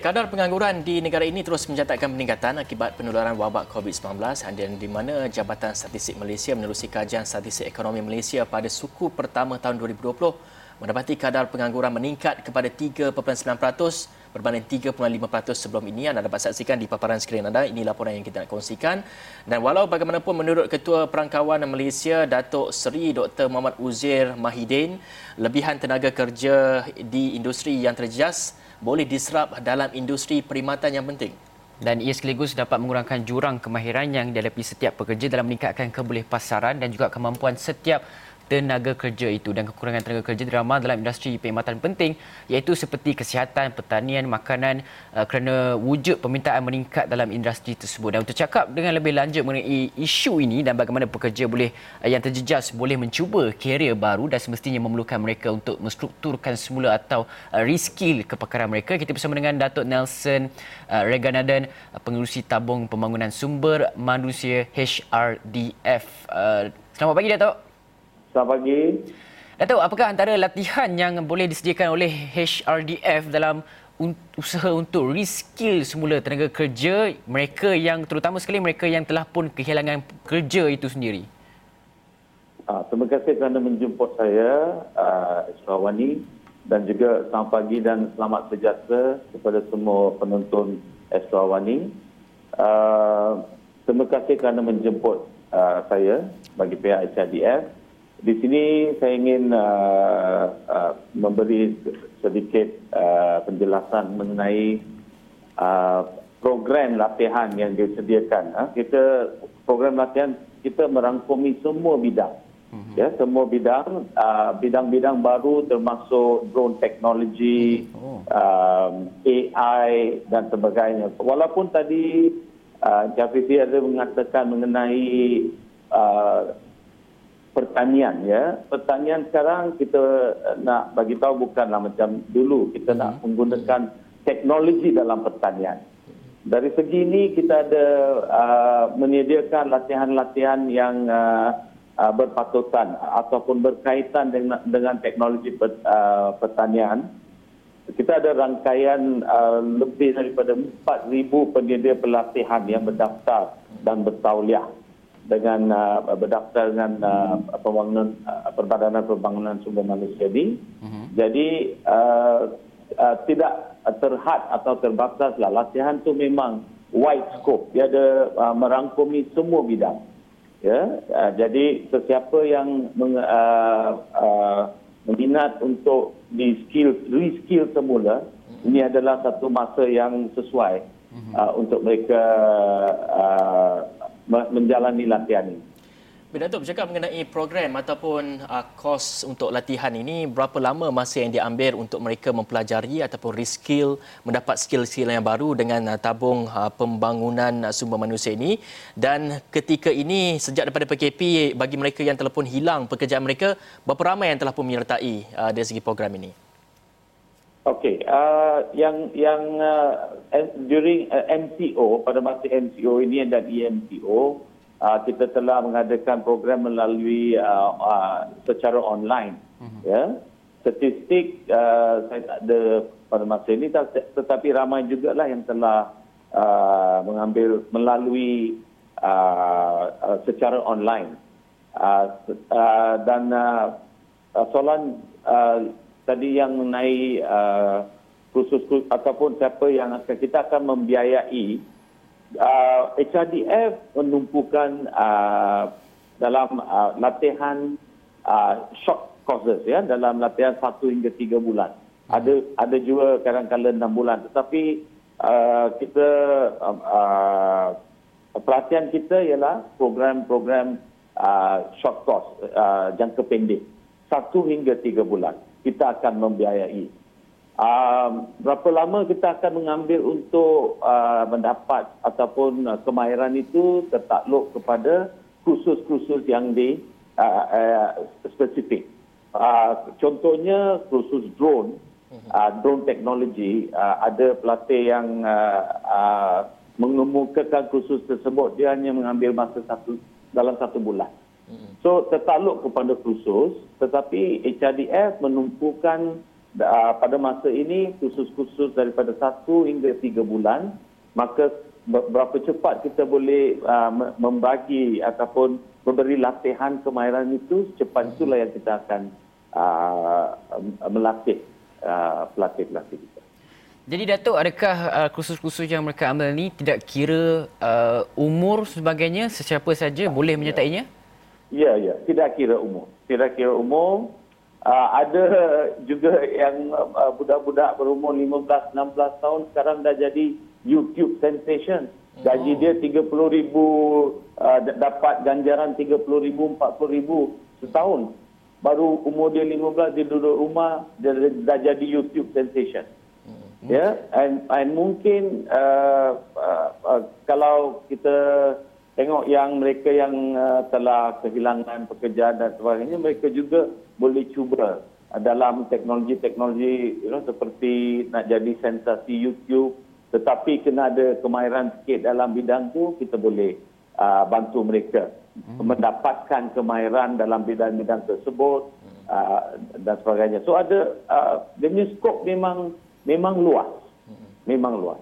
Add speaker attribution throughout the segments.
Speaker 1: Kadar pengangguran di negara ini terus mencatatkan peningkatan akibat penularan wabak COVID-19 dan di mana Jabatan Statistik Malaysia menerusi kajian statistik ekonomi Malaysia pada suku pertama tahun 2020 mendapati kadar pengangguran meningkat kepada 3.9% berbanding 3.5% sebelum ini. Anda dapat saksikan di paparan skrin anda. Ini laporan yang kita nak kongsikan. Dan walau bagaimanapun menurut Ketua Perangkawan Malaysia, Datuk Seri Dr. Muhammad Uzir Mahidin, lebihan tenaga kerja di industri yang terjejas boleh diserap dalam industri perkhidmatan yang penting.
Speaker 2: Dan ia sekaligus dapat mengurangkan jurang kemahiran yang dihadapi setiap pekerja dalam meningkatkan kebolehpasaran dan juga kemampuan setiap tenaga kerja itu dan kekurangan tenaga kerja diramal dalam industri perkhidmatan penting iaitu seperti kesihatan, pertanian, makanan uh, kerana wujud permintaan meningkat dalam industri tersebut. Dan untuk cakap dengan lebih lanjut mengenai isu ini dan bagaimana pekerja boleh uh, yang terjejas boleh mencuba kerjaya baru dan semestinya memerlukan mereka untuk menstrukturkan semula atau uh, reskill kepakaran mereka. Kita bersama dengan Datuk Nelson Reganaden, pengurusi tabung pembangunan sumber manusia HRDF. Selamat pagi Datuk.
Speaker 3: Selamat pagi.
Speaker 2: Datuk, apakah antara latihan yang boleh disediakan oleh HRDF dalam usaha untuk reskill semula tenaga kerja mereka yang terutama sekali mereka yang telah pun kehilangan kerja itu sendiri?
Speaker 3: Uh, terima kasih kerana menjemput saya, uh, Esrawani dan juga selamat pagi dan selamat sejahtera kepada semua penonton Esrawani. Uh, terima kasih kerana menjemput uh, saya bagi pihak HRDF di sini saya ingin uh, uh, memberi sedikit uh, penjelasan mengenai uh, program latihan yang disediakan. Uh, kita program latihan kita merangkumi semua bidang. Mm-hmm. Ya, semua bidang, uh, bidang-bidang baru termasuk drone teknologi, oh. um, AI dan sebagainya. Walaupun tadi uh, Jafri ada mengatakan mengenai uh, pertanian ya. Pertanian sekarang kita eh, nak bagi tahu bukanlah macam dulu kita nak hmm. menggunakan teknologi dalam pertanian. Dari segi ini kita ada uh, menyediakan latihan-latihan yang uh, uh, berpatutan ataupun berkaitan dengan dengan teknologi per, uh, pertanian. Kita ada rangkaian uh, lebih daripada 4,000 penyedia pelatihan yang berdaftar dan bertauliah dengan uh, berdaftar dengan uh, pembangunan uh, perbadanan pembangunan sumber manusia ini. Uh-huh. Jadi uh, uh, tidak terhad atau terbatas lah. Latihan tu memang wide scope. Dia ada uh, merangkumi semua bidang. Ya, uh, jadi sesiapa yang meng, uh, uh, meminat untuk di skill reskill semula, uh-huh. ini adalah satu masa yang sesuai uh-huh. uh, untuk mereka uh, menjalani latihan ini.
Speaker 1: Datuk bercakap mengenai program ataupun uh, kos untuk latihan ini, berapa lama masa yang diambil untuk mereka mempelajari ataupun reskill, mendapat skill-skill yang baru dengan uh, tabung uh, pembangunan uh, sumber manusia ini dan ketika ini sejak daripada PKP bagi mereka yang telah pun hilang pekerjaan mereka, berapa ramai yang telah pun menyertai uh, dari segi program ini?
Speaker 3: Okey, uh, yang yang uh, during uh, MCO pada masa MCO ini dan EMCO uh, kita telah mengadakan program melalui uh, uh, secara online. Uh-huh. Ya, statistik uh, saya tak ada pada masa ini, tetapi ramai juga lah yang telah uh, mengambil melalui uh, uh, secara online. Uh, uh, dan uh, soalan uh, tadi yang mengenai uh, khusus ataupun siapa yang akan kita akan membiayai uh, HRDF menumpukan uh, dalam uh, latihan uh, short courses ya dalam latihan satu hingga tiga bulan. Ada ada juga kadang-kadang enam bulan. Tetapi uh, kita uh, pelatihan kita ialah program-program uh, short course uh, jangka pendek. Satu hingga tiga bulan kita akan membiayai. Uh, berapa lama kita akan mengambil untuk uh, mendapat ataupun uh, kemahiran itu tertakluk kepada kursus-kursus yang di uh, uh, spesifik. Uh, contohnya kursus drone, uh, drone teknologi, uh, ada pelatih yang uh, uh, mengemukakan kursus tersebut dia hanya mengambil masa satu dalam satu bulan. So tertakluk kepada khusus tetapi HRDF menumpukan uh, pada masa ini khusus-khusus daripada satu hingga tiga bulan, maka berapa cepat kita boleh uh, membagi ataupun memberi latihan kemahiran itu, cepat itulah yang kita akan uh, melatih uh, pelatih-pelatih kita.
Speaker 2: Jadi Datuk, adakah uh, kursus-kursus yang mereka ambil ni tidak kira uh, umur sebagainya, sesiapa saja boleh menyertainya?
Speaker 3: Ya, ya, tidak kira umur. Tidak kira umur. Uh, ada juga yang uh, budak-budak berumur 15 16 tahun sekarang dah jadi YouTube sensation. Gaji dia 30 ribu, uh, dapat ganjaran 30 ribu, 40 ribu setahun. Baru umur dia 15, dia duduk rumah, dia dah jadi YouTube sensation. Ya, yeah? and, and mungkin uh, uh, uh, kalau kita tengok yang mereka yang uh, telah kehilangan pekerjaan dan sebagainya, mereka juga boleh cuba uh, dalam teknologi-teknologi you know, seperti nak jadi sensasi YouTube, tetapi kena ada kemahiran sikit dalam bidang tu kita boleh uh, bantu mereka hmm. mendapatkan kemahiran dalam bidang-bidang tersebut uh, dan sebagainya. So ada uh, dia skop memang memang luas. Hmm. Memang luas.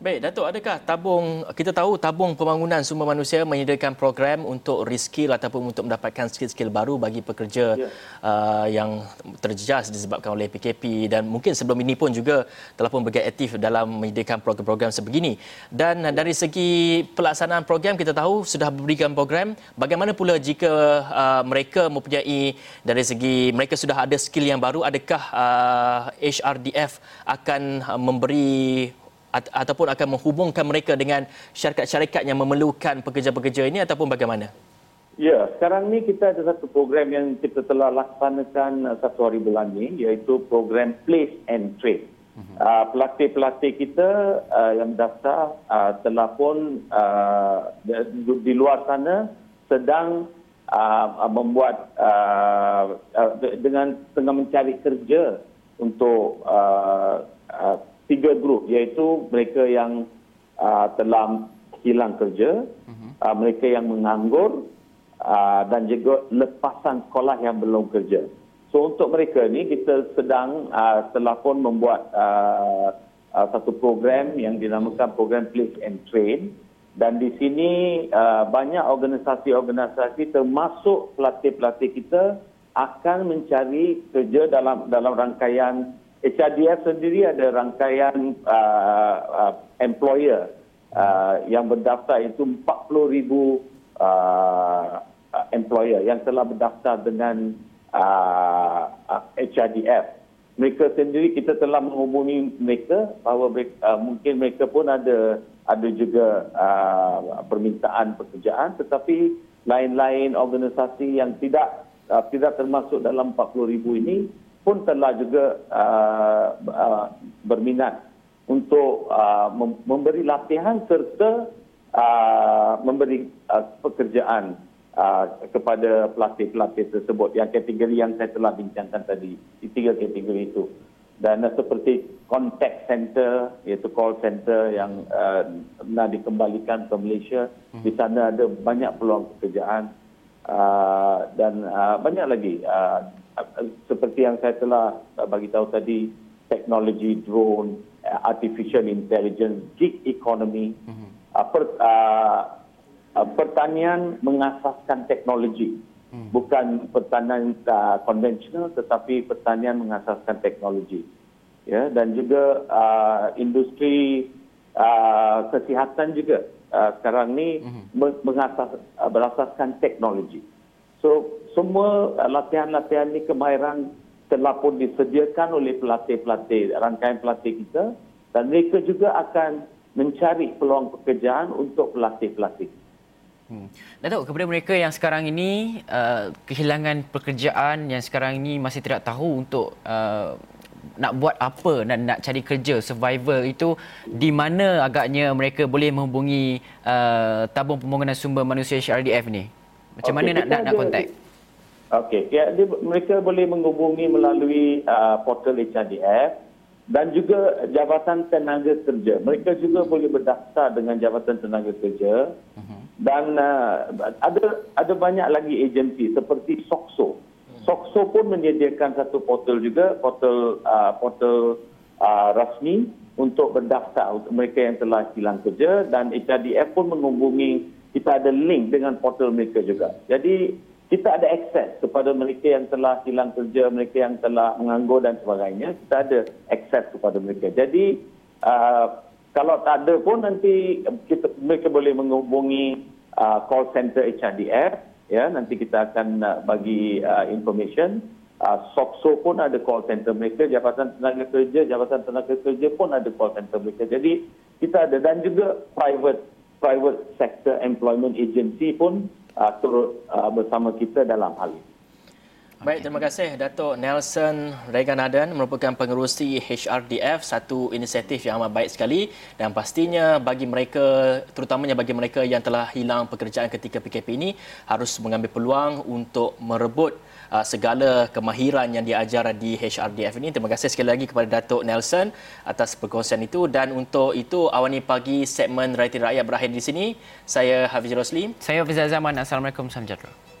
Speaker 1: Baik, Datuk, adakah tabung, kita tahu tabung pembangunan sumber manusia menyediakan program untuk reskill ataupun untuk mendapatkan skill-skill baru bagi pekerja yeah. uh, yang terjejas disebabkan oleh PKP dan mungkin sebelum ini pun juga telah pun bergiat aktif dalam menyediakan program-program sebegini. Dan yeah. dari segi pelaksanaan program, kita tahu sudah berikan program. Bagaimana pula jika uh, mereka mempunyai dari segi mereka sudah ada skill yang baru, adakah uh, HRDF akan uh, memberi ataupun akan menghubungkan mereka dengan syarikat-syarikat yang memerlukan pekerja-pekerja ini ataupun bagaimana?
Speaker 3: Ya, sekarang ni kita ada satu program yang kita telah laksanakan uh, satu hari bulan ni iaitu program Place and Trade. Uh, pelatih-pelatih kita uh, yang daftar uh, telah pun uh, di, di luar sana sedang uh, membuat uh, uh, dengan tengah mencari kerja untuk uh, uh, tiga grup iaitu mereka yang uh, telah hilang kerja, uh-huh. uh, mereka yang menganggur uh, dan juga lepasan sekolah yang belum kerja. So untuk mereka ni kita sedang uh, telah pun membuat uh, uh, satu program yang dinamakan program Place and Train dan di sini uh, banyak organisasi-organisasi termasuk pelatih-pelatih kita akan mencari kerja dalam dalam rangkaian HRDF sendiri ada rangkaian uh, uh, employer uh, yang berdaftar itu 40 ribu uh, uh, employer yang telah berdaftar dengan uh, uh, HRDF. Mereka sendiri kita telah menghubungi mereka bahawa mereka, uh, mungkin mereka pun ada ada juga uh, permintaan pekerjaan tetapi lain-lain organisasi yang tidak uh, tidak termasuk dalam 40 ribu ini pun telah juga uh, uh, berminat untuk uh, memberi latihan serta uh, memberi uh, pekerjaan uh, kepada pelatih-pelatih tersebut. Yang kategori yang saya telah bincangkan tadi di tiga kategori itu. Dan uh, seperti contact center iaitu call center yang uh, nak dikembalikan ke Malaysia. Hmm. di sana ada banyak peluang pekerjaan uh, dan uh, banyak lagi uh, seperti yang saya telah bagi tahu tadi teknologi drone artificial intelligence gig economy mm-hmm. per, uh, pertanian mengasaskan teknologi mm. bukan pertanian uh, konvensional tetapi pertanian mengasaskan teknologi ya dan juga uh, industri uh, kesihatan juga uh, sekarang ni mm-hmm. mengasas uh, berasaskan teknologi so semua uh, latihan-latihan ini kemahiran telah pun disediakan oleh pelatih-pelatih, rangkaian pelatih kita dan mereka juga akan mencari peluang pekerjaan untuk pelatih-pelatih.
Speaker 2: Hmm. Datuk, kepada mereka yang sekarang ini uh, kehilangan pekerjaan yang sekarang ini masih tidak tahu untuk uh, nak buat apa dan nak cari kerja survival itu di mana agaknya mereka boleh menghubungi uh, tabung pembangunan sumber manusia HRDF ni? Macam okay, mana nak nak, nak kontak?
Speaker 3: Okey, ya, dia, mereka boleh menghubungi melalui uh, portal HRDF dan juga Jabatan Tenaga Kerja. Mereka juga boleh berdaftar dengan Jabatan Tenaga Kerja uh-huh. dan uh, ada ada banyak lagi agensi seperti SOXO. Uh-huh. SOXO pun menyediakan satu portal juga, portal uh, portal uh, rasmi untuk berdaftar untuk mereka yang telah hilang kerja dan HRDF pun menghubungi kita ada link dengan portal mereka juga. Jadi kita ada akses kepada mereka yang telah hilang kerja, mereka yang telah menganggur dan sebagainya. Kita ada akses kepada mereka. Jadi uh, kalau tak ada pun nanti kita, mereka boleh menghubungi uh, call center HRDF ya nanti kita akan uh, bagi uh, information uh, SOXO pun ada call center mereka Jabatan Tenaga Kerja Jabatan Tenaga Kerja pun ada call center mereka jadi kita ada dan juga private private sector employment agency pun uh, turut uh, bersama kita dalam hal ini.
Speaker 1: Baik, terima kasih Datuk Nelson Reganaden merupakan pengerusi HRDF, satu inisiatif yang amat baik sekali. Dan pastinya bagi mereka, terutamanya bagi mereka yang telah hilang pekerjaan ketika PKP ini harus mengambil peluang untuk merebut uh, segala kemahiran yang diajar di HRDF ini. Terima kasih sekali lagi kepada Datuk Nelson atas perkongsian itu dan untuk itu awani pagi segmen Rakyat Rakyat berakhir di sini. Saya Hafiz Rosli.
Speaker 2: Saya Hafiz Zaman. Assalamualaikum. Salam sejahtera.